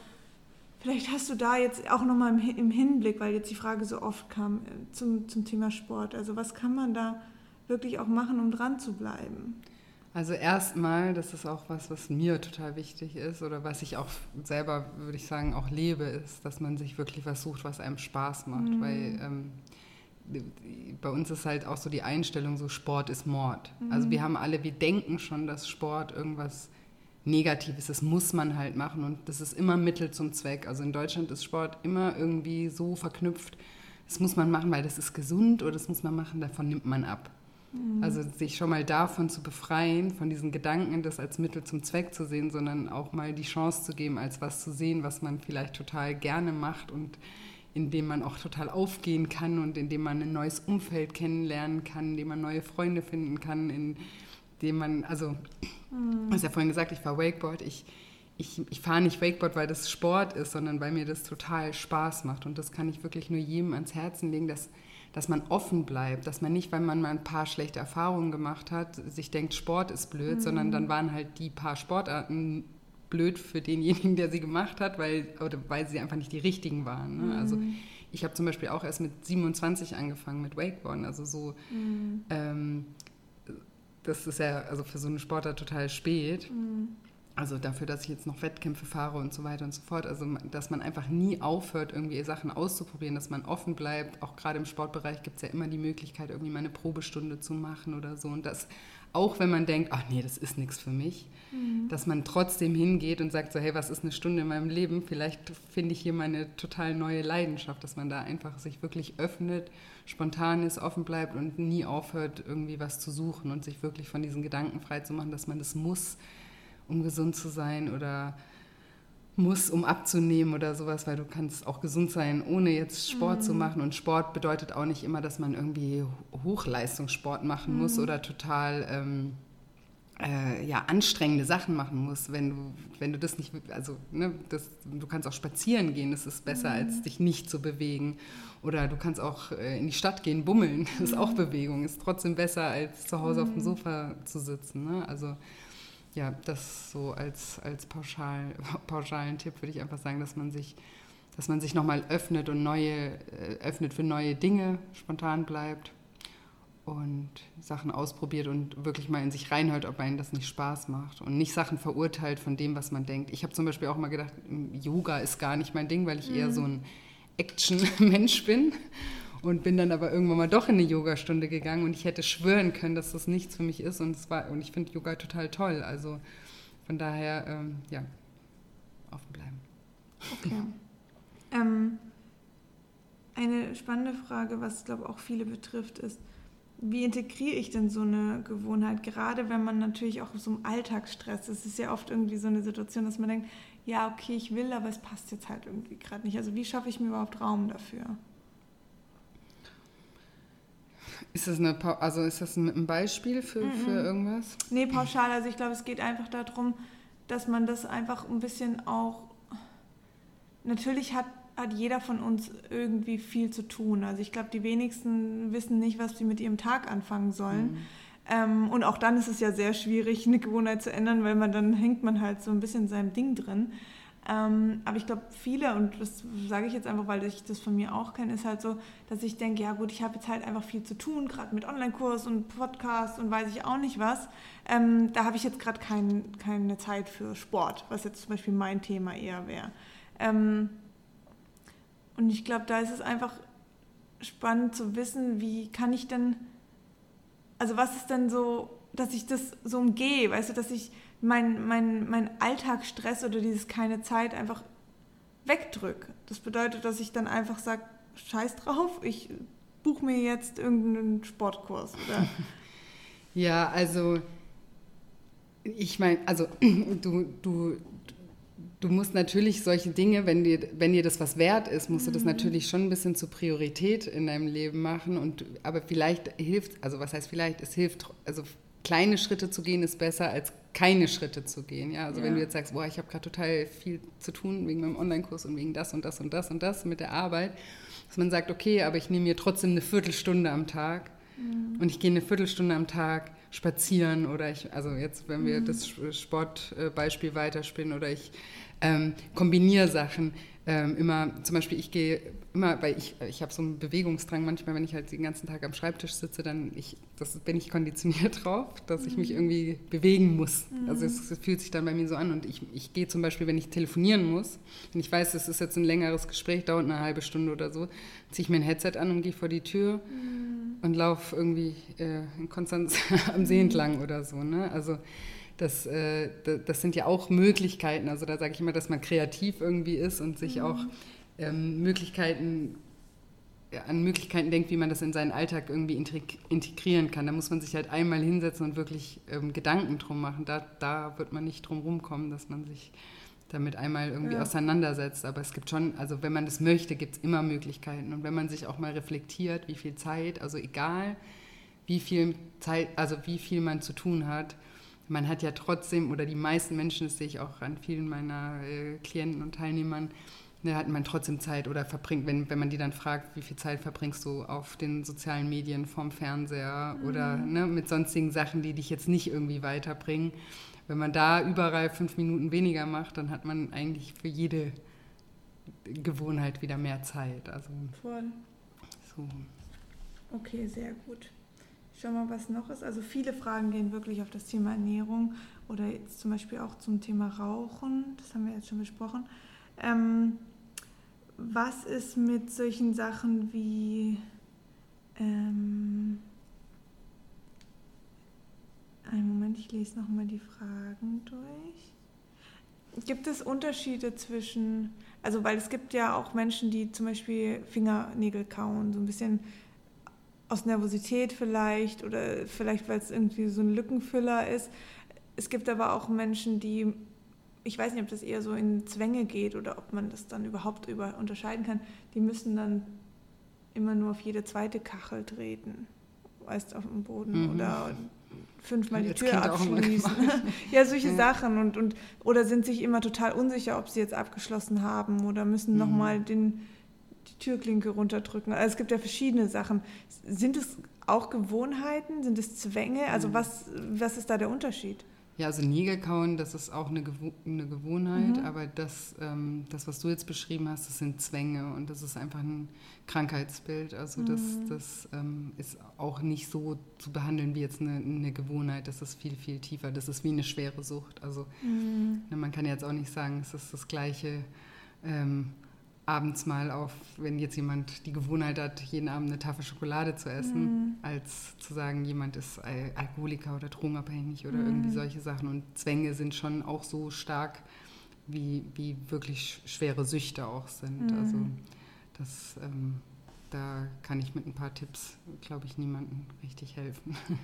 vielleicht hast du da jetzt auch nochmal im, im Hinblick, weil jetzt die Frage so oft kam, äh, zum, zum Thema Sport. Also was kann man da wirklich auch machen, um dran zu bleiben? Also erstmal, das ist auch was, was mir total wichtig ist oder was ich auch selber, würde ich sagen, auch lebe, ist, dass man sich wirklich was sucht, was einem Spaß macht. Mhm. Weil ähm, bei uns ist halt auch so die Einstellung, so Sport ist Mord. Mhm. Also wir haben alle, wir denken schon, dass Sport irgendwas Negatives, das muss man halt machen und das ist immer Mittel zum Zweck. Also in Deutschland ist Sport immer irgendwie so verknüpft, das muss man machen, weil das ist gesund oder das muss man machen, davon nimmt man ab. Mhm. Also sich schon mal davon zu befreien, von diesen Gedanken, das als Mittel zum Zweck zu sehen, sondern auch mal die Chance zu geben, als was zu sehen, was man vielleicht total gerne macht und in dem man auch total aufgehen kann und in dem man ein neues Umfeld kennenlernen kann, in dem man neue Freunde finden kann, in dem man, also, mhm. du hast ja vorhin gesagt, ich fahre Wakeboard, ich, ich, ich fahre nicht Wakeboard, weil das Sport ist, sondern weil mir das total Spaß macht und das kann ich wirklich nur jedem ans Herzen legen, dass dass man offen bleibt, dass man nicht, weil man mal ein paar schlechte Erfahrungen gemacht hat, sich denkt, Sport ist blöd, mhm. sondern dann waren halt die paar Sportarten blöd für denjenigen, der sie gemacht hat, weil, oder weil sie einfach nicht die richtigen waren. Ne? Mhm. Also ich habe zum Beispiel auch erst mit 27 angefangen mit Wakeboarden, also so, mhm. ähm, das ist ja also für so eine Sportart total spät. Mhm. Also dafür, dass ich jetzt noch Wettkämpfe fahre und so weiter und so fort. Also dass man einfach nie aufhört, irgendwie Sachen auszuprobieren, dass man offen bleibt. Auch gerade im Sportbereich gibt es ja immer die Möglichkeit, irgendwie mal eine Probestunde zu machen oder so. Und das, auch wenn man denkt, ach nee, das ist nichts für mich, mhm. dass man trotzdem hingeht und sagt so, hey, was ist eine Stunde in meinem Leben? Vielleicht finde ich hier meine total neue Leidenschaft, dass man da einfach sich wirklich öffnet, spontan ist, offen bleibt und nie aufhört, irgendwie was zu suchen und sich wirklich von diesen Gedanken frei zu machen, dass man das muss um gesund zu sein oder muss, um abzunehmen oder sowas, weil du kannst auch gesund sein, ohne jetzt Sport mhm. zu machen. Und Sport bedeutet auch nicht immer, dass man irgendwie Hochleistungssport machen mhm. muss oder total ähm, äh, ja, anstrengende Sachen machen muss. Wenn du, wenn du das nicht, also ne, das, du kannst auch spazieren gehen, das ist besser, mhm. als dich nicht zu bewegen. Oder du kannst auch äh, in die Stadt gehen, bummeln, das ist auch mhm. Bewegung, ist trotzdem besser, als zu Hause auf dem mhm. Sofa zu sitzen. Ne? Also ja, das so als, als pauschal, pauschalen Tipp würde ich einfach sagen, dass man sich, dass man sich nochmal öffnet und neue, äh, öffnet für neue Dinge, spontan bleibt und Sachen ausprobiert und wirklich mal in sich reinhört, ob einem das nicht Spaß macht und nicht Sachen verurteilt von dem, was man denkt. Ich habe zum Beispiel auch mal gedacht, Yoga ist gar nicht mein Ding, weil ich mhm. eher so ein Action-Mensch bin und bin dann aber irgendwann mal doch in eine Yogastunde gegangen und ich hätte schwören können, dass das nichts für mich ist und, es war, und ich finde Yoga total toll. Also von daher, ähm, ja, offen bleiben. Okay. ähm, eine spannende Frage, was glaube ich auch viele betrifft, ist, wie integriere ich denn so eine Gewohnheit? Gerade wenn man natürlich auch so im Alltagsstress ist. Es ist ja oft irgendwie so eine Situation, dass man denkt, ja, okay, ich will, aber es passt jetzt halt irgendwie gerade nicht. Also wie schaffe ich mir überhaupt Raum dafür? Ist das, eine, also ist das ein Beispiel für, mhm. für irgendwas? Nee, pauschal. Also ich glaube, es geht einfach darum, dass man das einfach ein bisschen auch. Natürlich hat, hat jeder von uns irgendwie viel zu tun. Also ich glaube, die wenigsten wissen nicht, was sie mit ihrem Tag anfangen sollen. Mhm. Ähm, und auch dann ist es ja sehr schwierig, eine Gewohnheit zu ändern, weil man dann hängt man halt so ein bisschen in seinem Ding drin. Ähm, aber ich glaube, viele, und das sage ich jetzt einfach, weil ich das von mir auch kenne, ist halt so, dass ich denke, ja gut, ich habe jetzt halt einfach viel zu tun, gerade mit Online-Kurs und Podcast und weiß ich auch nicht was. Ähm, da habe ich jetzt gerade kein, keine Zeit für Sport, was jetzt zum Beispiel mein Thema eher wäre. Ähm, und ich glaube, da ist es einfach spannend zu wissen, wie kann ich denn, also was ist denn so, dass ich das so umgehe, weißt du, dass ich mein, mein, mein Alltagsstress oder dieses keine Zeit einfach wegdrücke. Das bedeutet, dass ich dann einfach sage, scheiß drauf, ich buche mir jetzt irgendeinen Sportkurs oder Ja, also ich meine, also du, du, du musst natürlich solche Dinge, wenn dir, wenn dir das was wert ist, musst du das mhm. natürlich schon ein bisschen zur Priorität in deinem Leben machen. Und, aber vielleicht hilft, also was heißt vielleicht, es hilft, also kleine Schritte zu gehen ist besser als keine Schritte zu gehen. Ja? Also ja. wenn du jetzt sagst, boah, ich habe gerade total viel zu tun wegen meinem Online-Kurs und wegen das und das und das und das mit der Arbeit, dass man sagt, okay, aber ich nehme mir trotzdem eine Viertelstunde am Tag Mhm. Und ich gehe eine Viertelstunde am Tag spazieren oder ich, also jetzt, wenn wir mhm. das Sportbeispiel weiterspielen oder ich ähm, kombiniere Sachen ähm, immer, zum Beispiel ich gehe immer, weil ich, ich habe so einen Bewegungsdrang manchmal, wenn ich halt den ganzen Tag am Schreibtisch sitze, dann ich, das bin ich konditioniert drauf, dass ich mich mhm. irgendwie bewegen muss. Mhm. Also es, es, fühlt sich dann bei mir so an und ich, ich gehe zum Beispiel, wenn ich telefonieren muss, wenn ich weiß, es ist jetzt ein längeres Gespräch, dauert eine halbe Stunde oder so, ziehe ich mir ein Headset an und gehe vor die Tür mhm. und laufe irgendwie äh, in Konstanz am See entlang oder so. Ne? Also das, äh, das sind ja auch Möglichkeiten. Also da sage ich immer, dass man kreativ irgendwie ist und sich mhm. auch ähm, Möglichkeiten an Möglichkeiten denkt, wie man das in seinen Alltag irgendwie integrieren kann. Da muss man sich halt einmal hinsetzen und wirklich ähm, Gedanken drum machen. Da, da wird man nicht drum rumkommen, dass man sich damit einmal irgendwie ja. auseinandersetzt. Aber es gibt schon, also wenn man das möchte, gibt es immer Möglichkeiten. Und wenn man sich auch mal reflektiert, wie viel Zeit, also egal wie viel Zeit, also wie viel man zu tun hat, man hat ja trotzdem, oder die meisten Menschen, das sehe ich auch an vielen meiner äh, Klienten und Teilnehmern, da hat man trotzdem Zeit oder verbringt, wenn, wenn man die dann fragt, wie viel Zeit verbringst du auf den sozialen Medien, vorm Fernseher mhm. oder ne, mit sonstigen Sachen, die dich jetzt nicht irgendwie weiterbringen. Wenn man da überall fünf Minuten weniger macht, dann hat man eigentlich für jede Gewohnheit wieder mehr Zeit. Also, Voll. So. Okay, sehr gut. Schau mal, was noch ist. Also viele Fragen gehen wirklich auf das Thema Ernährung oder jetzt zum Beispiel auch zum Thema Rauchen. Das haben wir jetzt schon besprochen. Ähm, was ist mit solchen Sachen wie ähm, einen Moment, ich lese nochmal die Fragen durch. Gibt es Unterschiede zwischen, also weil es gibt ja auch Menschen, die zum Beispiel Fingernägel kauen, so ein bisschen aus Nervosität vielleicht oder vielleicht, weil es irgendwie so ein Lückenfüller ist. Es gibt aber auch Menschen, die, ich weiß nicht, ob das eher so in Zwänge geht oder ob man das dann überhaupt über unterscheiden kann, die müssen dann immer nur auf jede zweite Kachel treten, weißt auf dem Boden mhm. oder fünfmal die Tür abschließen. ja, solche ja. Sachen und, und oder sind sich immer total unsicher, ob sie jetzt abgeschlossen haben oder müssen mhm. nochmal den die Türklinke runterdrücken. Also es gibt ja verschiedene Sachen. Sind es auch Gewohnheiten? Sind es Zwänge? Also mhm. was, was ist da der Unterschied? Ja, also Nägelkauen, das ist auch eine, Gewo eine Gewohnheit, mhm. aber das, ähm, das, was du jetzt beschrieben hast, das sind Zwänge und das ist einfach ein Krankheitsbild. Also das, mhm. das ähm, ist auch nicht so zu behandeln wie jetzt eine, eine, Gewohnheit. Das ist viel, viel tiefer. Das ist wie eine schwere Sucht. Also mhm. ne, man kann jetzt auch nicht sagen, es ist das gleiche. Ähm, abends mal auf, wenn jetzt jemand die Gewohnheit hat, jeden Abend eine Tafel Schokolade zu essen, mhm. als zu sagen, jemand ist Alkoholiker oder drogenabhängig oder mhm. irgendwie solche Sachen. Und Zwänge sind schon auch so stark, wie, wie wirklich schwere Süchte auch sind. Mhm. Also das, ähm, da kann ich mit ein paar Tipps, glaube ich, niemandem richtig helfen.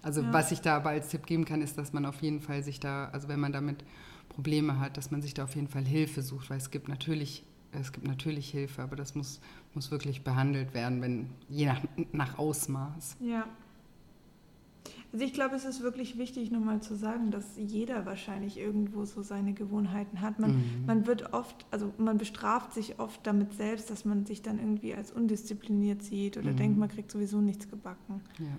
Also ja. was ich da aber als Tipp geben kann, ist, dass man auf jeden Fall sich da, also wenn man damit Probleme hat, dass man sich da auf jeden Fall Hilfe sucht, weil es gibt natürlich es gibt natürlich Hilfe, aber das muss, muss wirklich behandelt werden, wenn, je nach, nach Ausmaß. Ja. Also ich glaube, es ist wirklich wichtig, nochmal zu sagen, dass jeder wahrscheinlich irgendwo so seine Gewohnheiten hat. Man, mhm. man wird oft, also man bestraft sich oft damit selbst, dass man sich dann irgendwie als undiszipliniert sieht oder mhm. denkt, man kriegt sowieso nichts gebacken. Ja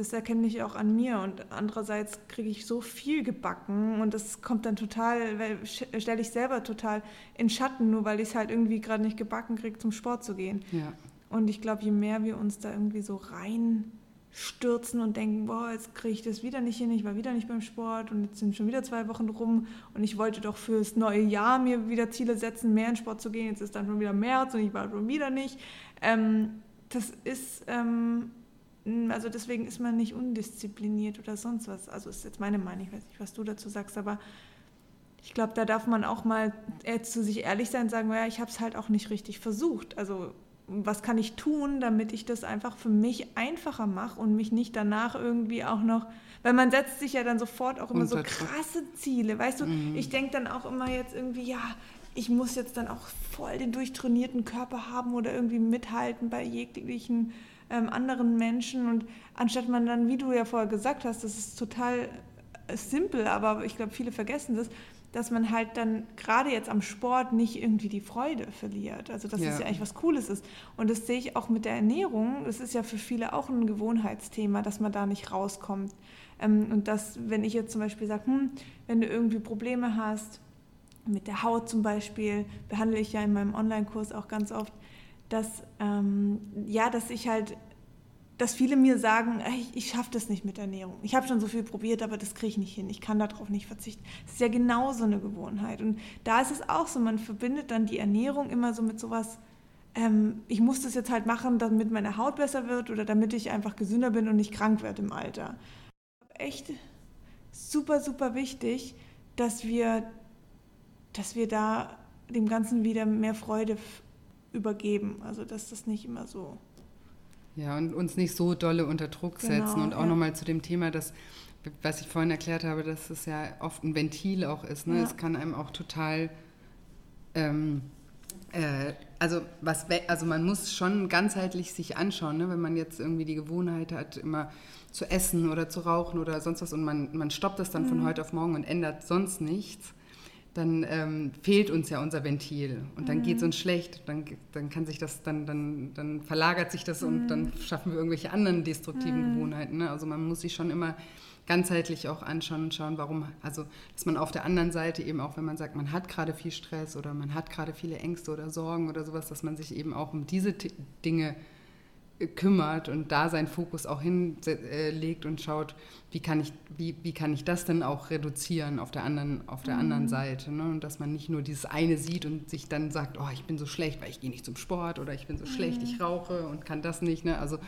das erkenne ich auch an mir und andererseits kriege ich so viel gebacken und das kommt dann total, stelle ich selber total in Schatten, nur weil ich es halt irgendwie gerade nicht gebacken kriege, zum Sport zu gehen. Ja. Und ich glaube, je mehr wir uns da irgendwie so reinstürzen und denken, boah, jetzt kriege ich das wieder nicht hin, ich war wieder nicht beim Sport und jetzt sind schon wieder zwei Wochen rum und ich wollte doch fürs neue Jahr mir wieder Ziele setzen, mehr in Sport zu gehen, jetzt ist dann schon wieder März und ich war schon wieder nicht. Ähm, das ist, ähm, also deswegen ist man nicht undiszipliniert oder sonst was. Also ist jetzt meine Meinung, ich weiß nicht, was du dazu sagst, aber ich glaube, da darf man auch mal zu sich ehrlich sein und sagen, ja, ich habe es halt auch nicht richtig versucht. Also was kann ich tun, damit ich das einfach für mich einfacher mache und mich nicht danach irgendwie auch noch, weil man setzt sich ja dann sofort auch immer so krasse Ziele, weißt du, mhm. ich denke dann auch immer jetzt irgendwie, ja, ich muss jetzt dann auch voll den durchtrainierten Körper haben oder irgendwie mithalten bei jeglichen ähm, anderen Menschen und anstatt man dann, wie du ja vorher gesagt hast, das ist total äh, simpel, aber ich glaube, viele vergessen das, dass man halt dann gerade jetzt am Sport nicht irgendwie die Freude verliert. Also dass ja. es ja eigentlich was Cooles ist. Und das sehe ich auch mit der Ernährung. Das ist ja für viele auch ein Gewohnheitsthema, dass man da nicht rauskommt. Ähm, und dass, wenn ich jetzt zum Beispiel sage, hm, wenn du irgendwie Probleme hast, mit der Haut zum Beispiel, behandle ich ja in meinem Online-Kurs auch ganz oft, dass, ähm, ja, dass ich halt dass viele mir sagen, ich, ich schaffe das nicht mit Ernährung. Ich habe schon so viel probiert, aber das kriege ich nicht hin. Ich kann darauf nicht verzichten. Das ist ja genauso eine Gewohnheit. Und da ist es auch so, man verbindet dann die Ernährung immer so mit sowas, ähm, ich muss das jetzt halt machen, damit meine Haut besser wird oder damit ich einfach gesünder bin und nicht krank werde im Alter. Echt super, super wichtig, dass wir, dass wir da dem Ganzen wieder mehr Freude übergeben. Also dass das nicht immer so ja, und uns nicht so dolle unter Druck genau, setzen. und auch ja. nochmal zu dem Thema, dass, was ich vorhin erklärt habe, dass es ja oft ein Ventil auch ist. Ne? Ja. Es kann einem auch total. Ähm, äh, also, was, also man muss schon ganzheitlich sich anschauen, ne? wenn man jetzt irgendwie die Gewohnheit hat, immer zu essen oder zu rauchen oder sonst was und man, man stoppt das dann mhm. von heute auf morgen und ändert sonst nichts dann ähm, fehlt uns ja unser Ventil und dann mhm. geht es uns schlecht, dann, dann kann sich das, dann, dann, dann verlagert sich das mhm. und dann schaffen wir irgendwelche anderen destruktiven mhm. Gewohnheiten. Ne? Also man muss sich schon immer ganzheitlich auch anschauen und schauen, warum, also dass man auf der anderen Seite eben auch, wenn man sagt, man hat gerade viel Stress oder man hat gerade viele Ängste oder Sorgen oder sowas, dass man sich eben auch um diese Dinge kümmert und da seinen Fokus auch hinlegt und schaut, wie kann ich, wie, wie kann ich das denn auch reduzieren auf der anderen, auf der mhm. anderen Seite. Ne? Und dass man nicht nur dieses eine sieht und sich dann sagt, oh, ich bin so schlecht, weil ich gehe nicht zum Sport oder ich bin so mhm. schlecht, ich rauche und kann das nicht. Ne? Also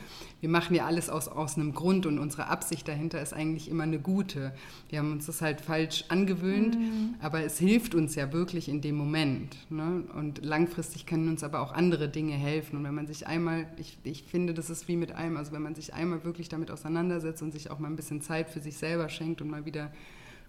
wir machen ja alles aus, aus einem Grund und unsere Absicht dahinter ist eigentlich immer eine gute. Wir haben uns das halt falsch angewöhnt, mhm. aber es hilft uns ja wirklich in dem Moment. Ne? Und langfristig können uns aber auch andere Dinge helfen. Und wenn man sich einmal, ich, ich finde, das ist wie mit allem, also wenn man sich einmal wirklich damit auseinandersetzt und sich auch mal ein bisschen Zeit für sich selber schenkt und mal wieder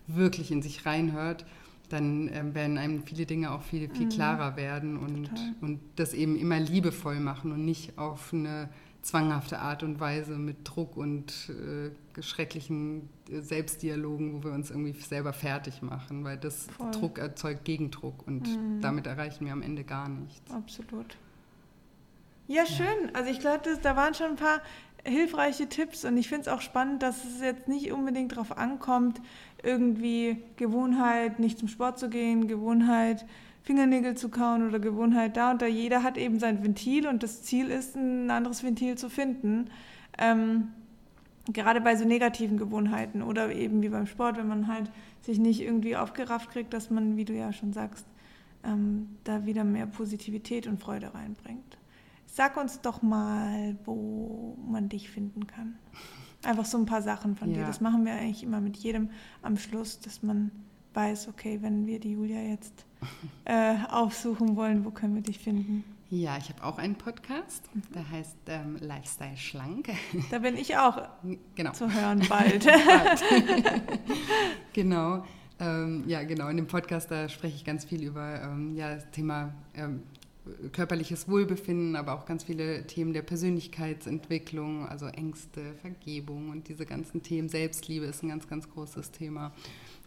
wirklich in sich reinhört, dann ähm, werden einem viele Dinge auch viel, viel mhm. klarer werden und, und das eben immer liebevoll machen und nicht auf eine zwanghafte Art und Weise mit Druck und äh, schrecklichen äh, Selbstdialogen, wo wir uns irgendwie selber fertig machen, weil das Voll. Druck erzeugt Gegendruck und mhm. damit erreichen wir am Ende gar nichts. Absolut. Ja, schön. Also ich glaube, da waren schon ein paar hilfreiche Tipps und ich finde es auch spannend, dass es jetzt nicht unbedingt darauf ankommt, irgendwie Gewohnheit, nicht zum Sport zu gehen, Gewohnheit, Fingernägel zu kauen oder Gewohnheit da und da. Jeder hat eben sein Ventil und das Ziel ist, ein anderes Ventil zu finden. Ähm, gerade bei so negativen Gewohnheiten oder eben wie beim Sport, wenn man halt sich nicht irgendwie aufgerafft kriegt, dass man, wie du ja schon sagst, ähm, da wieder mehr Positivität und Freude reinbringt. Sag uns doch mal, wo man dich finden kann. Einfach so ein paar Sachen von ja. dir. Das machen wir eigentlich immer mit jedem am Schluss, dass man weiß, okay, wenn wir die Julia jetzt äh, aufsuchen wollen, wo können wir dich finden? Ja, ich habe auch einen Podcast, mhm. der heißt ähm, Lifestyle Schlank. Da bin ich auch genau. zu hören bald. genau. Ähm, ja, genau. In dem Podcast, da spreche ich ganz viel über ähm, ja, das Thema ähm, körperliches Wohlbefinden, aber auch ganz viele Themen der Persönlichkeitsentwicklung, also Ängste, Vergebung und diese ganzen Themen. Selbstliebe ist ein ganz, ganz großes Thema.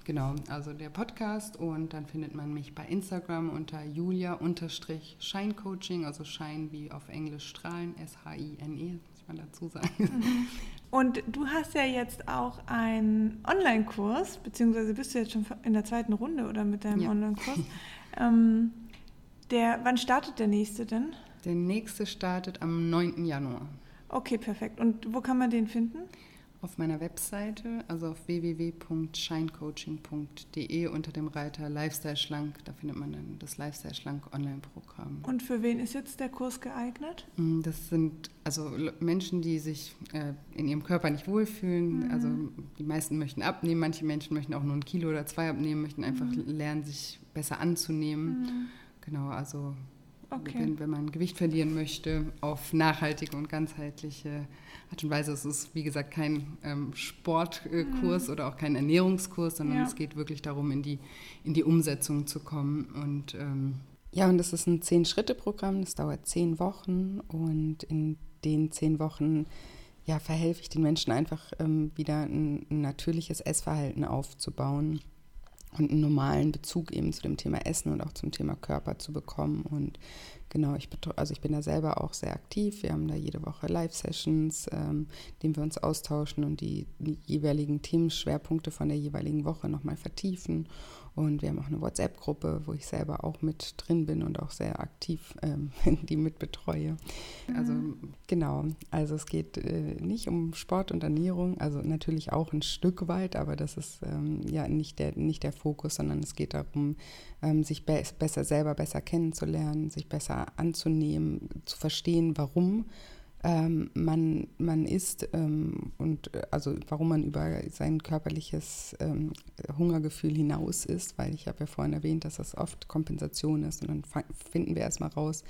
Genau, also der Podcast und dann findet man mich bei Instagram unter julia-scheincoaching, also Schein wie auf Englisch strahlen, S-H-I-N-E, muss man dazu sagen. Und du hast ja jetzt auch einen Online-Kurs, beziehungsweise bist du jetzt schon in der zweiten Runde oder mit deinem ja. Online-Kurs. Ähm, der, wann startet der nächste denn? Der nächste startet am 9. Januar. Okay, perfekt. Und wo kann man den finden? auf meiner Webseite, also auf www.shinecoaching.de unter dem Reiter Lifestyle Schlank. Da findet man dann das Lifestyle Schlank Online-Programm. Und für wen ist jetzt der Kurs geeignet? Mm, das sind also Menschen, die sich äh, in ihrem Körper nicht wohlfühlen. Mhm. Also die meisten möchten abnehmen, manche Menschen möchten auch nur ein Kilo oder zwei abnehmen, möchten einfach mhm. lernen, sich besser anzunehmen. Mhm. Genau, also okay. wenn, wenn man Gewicht verlieren möchte, auf nachhaltige und ganzheitliche Art und Weise. Es ist, wie gesagt, kein ähm, Sportkurs mhm. oder auch kein Ernährungskurs, sondern ja. es geht wirklich darum, in die, in die Umsetzung zu kommen. Und ähm, ja, und das ist ein Zehn-Schritte-Programm, das dauert zehn Wochen und in den zehn Wochen ja, verhelfe ich den Menschen einfach ähm, wieder ein, ein natürliches Essverhalten aufzubauen und einen normalen Bezug eben zu dem Thema Essen und auch zum Thema Körper zu bekommen. Und genau, ich, also ich bin da selber auch sehr aktiv. Wir haben da jede Woche Live-Sessions, ähm, denen wir uns austauschen und die, die jeweiligen Themenschwerpunkte von der jeweiligen Woche nochmal vertiefen. Und wir haben auch eine WhatsApp-Gruppe, wo ich selber auch mit drin bin und auch sehr aktiv ähm, die mitbetreue. Also mhm. genau, also es geht äh, nicht um Sport und Ernährung, also natürlich auch ein Stück weit, aber das ist ähm, ja nicht der, nicht der Fokus, sondern es geht darum, ähm, sich be besser selber besser kennenzulernen, sich besser anzunehmen, zu verstehen, warum ähm, man, man isst ähm, und äh, also warum man über sein körperliches ähm, Hungergefühl hinaus ist, weil ich habe ja vorhin erwähnt, dass das oft Kompensation ist. Und dann finden wir erstmal raus,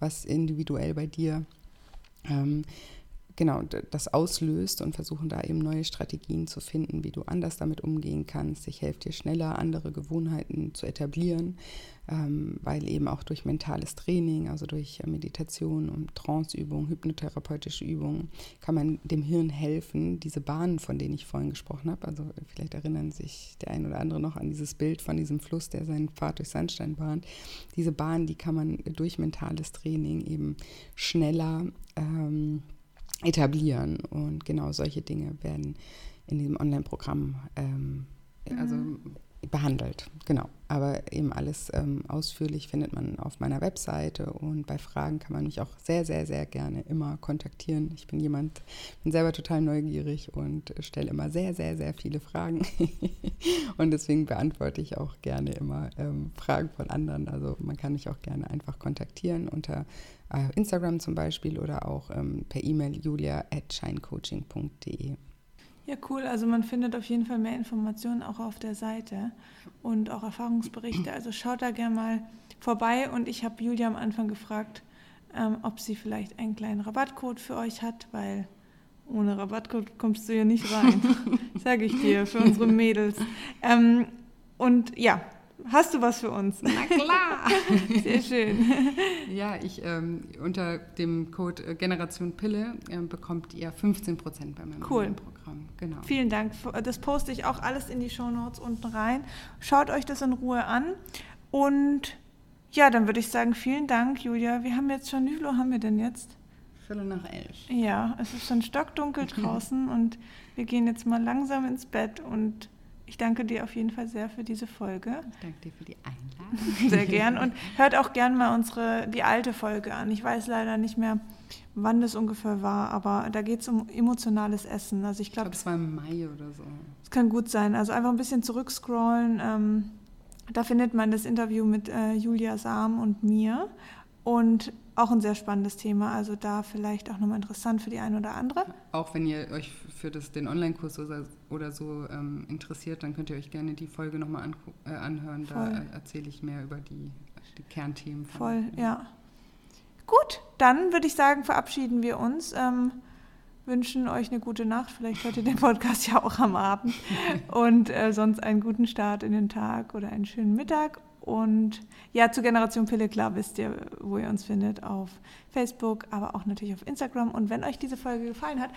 was individuell bei dir ähm, genau das auslöst und versuchen da eben neue Strategien zu finden, wie du anders damit umgehen kannst. Ich helfe dir schneller, andere Gewohnheiten zu etablieren, ähm, weil eben auch durch mentales Training, also durch Meditation und Tranceübungen, hypnotherapeutische Übungen, kann man dem Hirn helfen, diese Bahnen, von denen ich vorhin gesprochen habe, also vielleicht erinnern sich der ein oder andere noch an dieses Bild von diesem Fluss, der seinen Pfad durch Sandstein bahnt. Diese Bahnen, die kann man durch mentales Training eben schneller ähm, etablieren. Und genau solche Dinge werden in diesem Online-Programm ähm, mhm. also behandelt. Genau. Aber eben alles ähm, ausführlich findet man auf meiner Webseite und bei Fragen kann man mich auch sehr, sehr, sehr gerne immer kontaktieren. Ich bin jemand, bin selber total neugierig und stelle immer sehr, sehr, sehr viele Fragen. und deswegen beantworte ich auch gerne immer ähm, Fragen von anderen. Also man kann mich auch gerne einfach kontaktieren unter Instagram zum Beispiel oder auch ähm, per E-Mail julia at shinecoaching.de. Ja, cool. Also man findet auf jeden Fall mehr Informationen auch auf der Seite und auch Erfahrungsberichte. Also schaut da gerne mal vorbei. Und ich habe Julia am Anfang gefragt, ähm, ob sie vielleicht einen kleinen Rabattcode für euch hat, weil ohne Rabattcode kommst du ja nicht rein, sage ich dir, für unsere Mädels. Ähm, und ja, Hast du was für uns? Na klar. Sehr schön. Ja, ich ähm, unter dem Code äh, Generation Pille äh, bekommt ihr 15 Prozent bei meinem cool. Programm. Genau. Vielen Dank. Das poste ich auch alles in die Show Notes unten rein. Schaut euch das in Ruhe an. Und ja, dann würde ich sagen, vielen Dank, Julia. Wir haben jetzt schon, wie viel Uhr haben wir denn jetzt? Viertel nach elf. Ja, es ist schon stockdunkel draußen und wir gehen jetzt mal langsam ins Bett und ich danke dir auf jeden Fall sehr für diese Folge. Ich danke dir für die Einladung. Sehr gern. Und hört auch gern mal unsere, die alte Folge an. Ich weiß leider nicht mehr, wann das ungefähr war, aber da geht es um emotionales Essen. Also ich glaube, glaub, es war im Mai oder so. Es kann gut sein. Also einfach ein bisschen zurückscrollen. Ähm, da findet man das Interview mit äh, Julia Sam und mir. Und auch ein sehr spannendes Thema, also da vielleicht auch nochmal interessant für die eine oder andere. Auch wenn ihr euch für das, den Online-Kurs oder, oder, so ähm, interessiert, dann könnt ihr euch gerne die Folge nochmal an, äh, anhören. Voll. Da erzähle ich mehr über die, die Kernthemen. Voll, ja. Gut, dann würde ich sagen, verabschieden wir uns. Ähm, wünschen euch eine gute Nacht. Vielleicht hört ihr den Podcast ja auch am Abend. Und äh, sonst einen guten Start in den Tag oder einen schönen Mittag. Und ja, zu Generation Pille, klar wisst ihr, wo ihr uns findet, auf Facebook, aber auch natürlich auf Instagram. Und wenn euch diese Folge gefallen hat,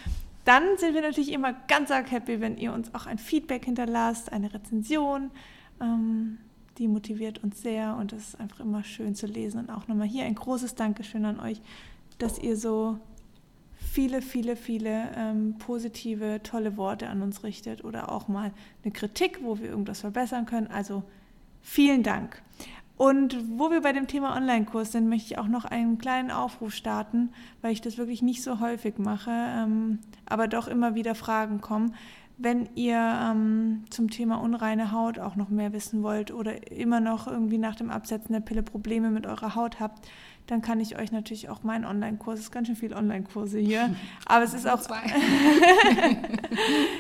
dann sind wir natürlich immer ganz arg happy, wenn ihr uns auch ein Feedback hinterlasst, eine Rezension. Ähm, die motiviert uns sehr und es ist einfach immer schön zu lesen. Und auch nochmal hier ein großes Dankeschön an euch, dass ihr so viele, viele, viele ähm, positive, tolle Worte an uns richtet oder auch mal eine Kritik, wo wir irgendwas verbessern können. Also Vielen Dank. Und wo wir bei dem Thema Online-Kurs sind, möchte ich auch noch einen kleinen Aufruf starten, weil ich das wirklich nicht so häufig mache, ähm, aber doch immer wieder Fragen kommen. Wenn ihr ähm, zum Thema unreine Haut auch noch mehr wissen wollt oder immer noch irgendwie nach dem Absetzen der Pille Probleme mit eurer Haut habt, dann kann ich euch natürlich auch meinen Online-Kurs, es ist ganz schön viel Online-Kurse hier, aber es ist auch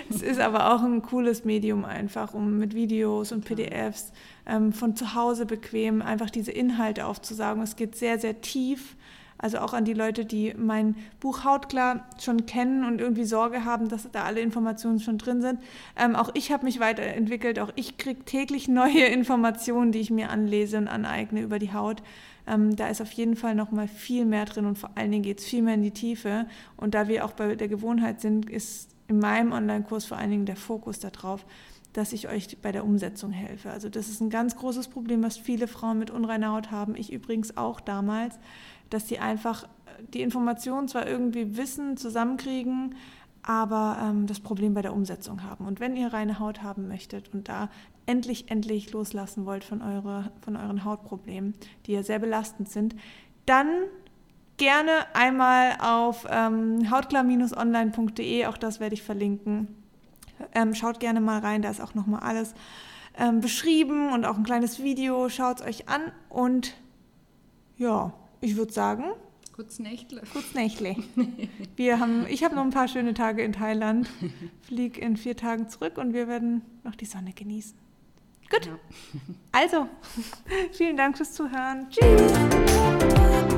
es ist aber auch ein cooles Medium einfach, um mit Videos und PDFs ähm, von zu Hause bequem einfach diese Inhalte aufzusagen. Es geht sehr, sehr tief also auch an die Leute, die mein Buch Hautklar schon kennen und irgendwie Sorge haben, dass da alle Informationen schon drin sind. Ähm, auch ich habe mich weiterentwickelt. Auch ich kriege täglich neue Informationen, die ich mir anlese und aneigne über die Haut. Ähm, da ist auf jeden Fall noch mal viel mehr drin und vor allen Dingen geht es viel mehr in die Tiefe. Und da wir auch bei der Gewohnheit sind, ist in meinem Online-Kurs vor allen Dingen der Fokus darauf, dass ich euch bei der Umsetzung helfe. Also das ist ein ganz großes Problem, was viele Frauen mit unreiner Haut haben. Ich übrigens auch damals dass sie einfach die Informationen zwar irgendwie wissen, zusammenkriegen, aber ähm, das Problem bei der Umsetzung haben. Und wenn ihr reine Haut haben möchtet und da endlich, endlich loslassen wollt von, eure, von euren Hautproblemen, die ja sehr belastend sind, dann gerne einmal auf ähm, hautklar-online.de, auch das werde ich verlinken. Ähm, schaut gerne mal rein, da ist auch nochmal alles ähm, beschrieben und auch ein kleines Video. Schaut es euch an und ja, ich würde sagen. Kurz Nächtle. Kurz Nächtle. Wir haben, ich habe noch ein paar schöne Tage in Thailand, fliege in vier Tagen zurück und wir werden noch die Sonne genießen. Gut. Ja. Also, vielen Dank fürs Zuhören. Tschüss.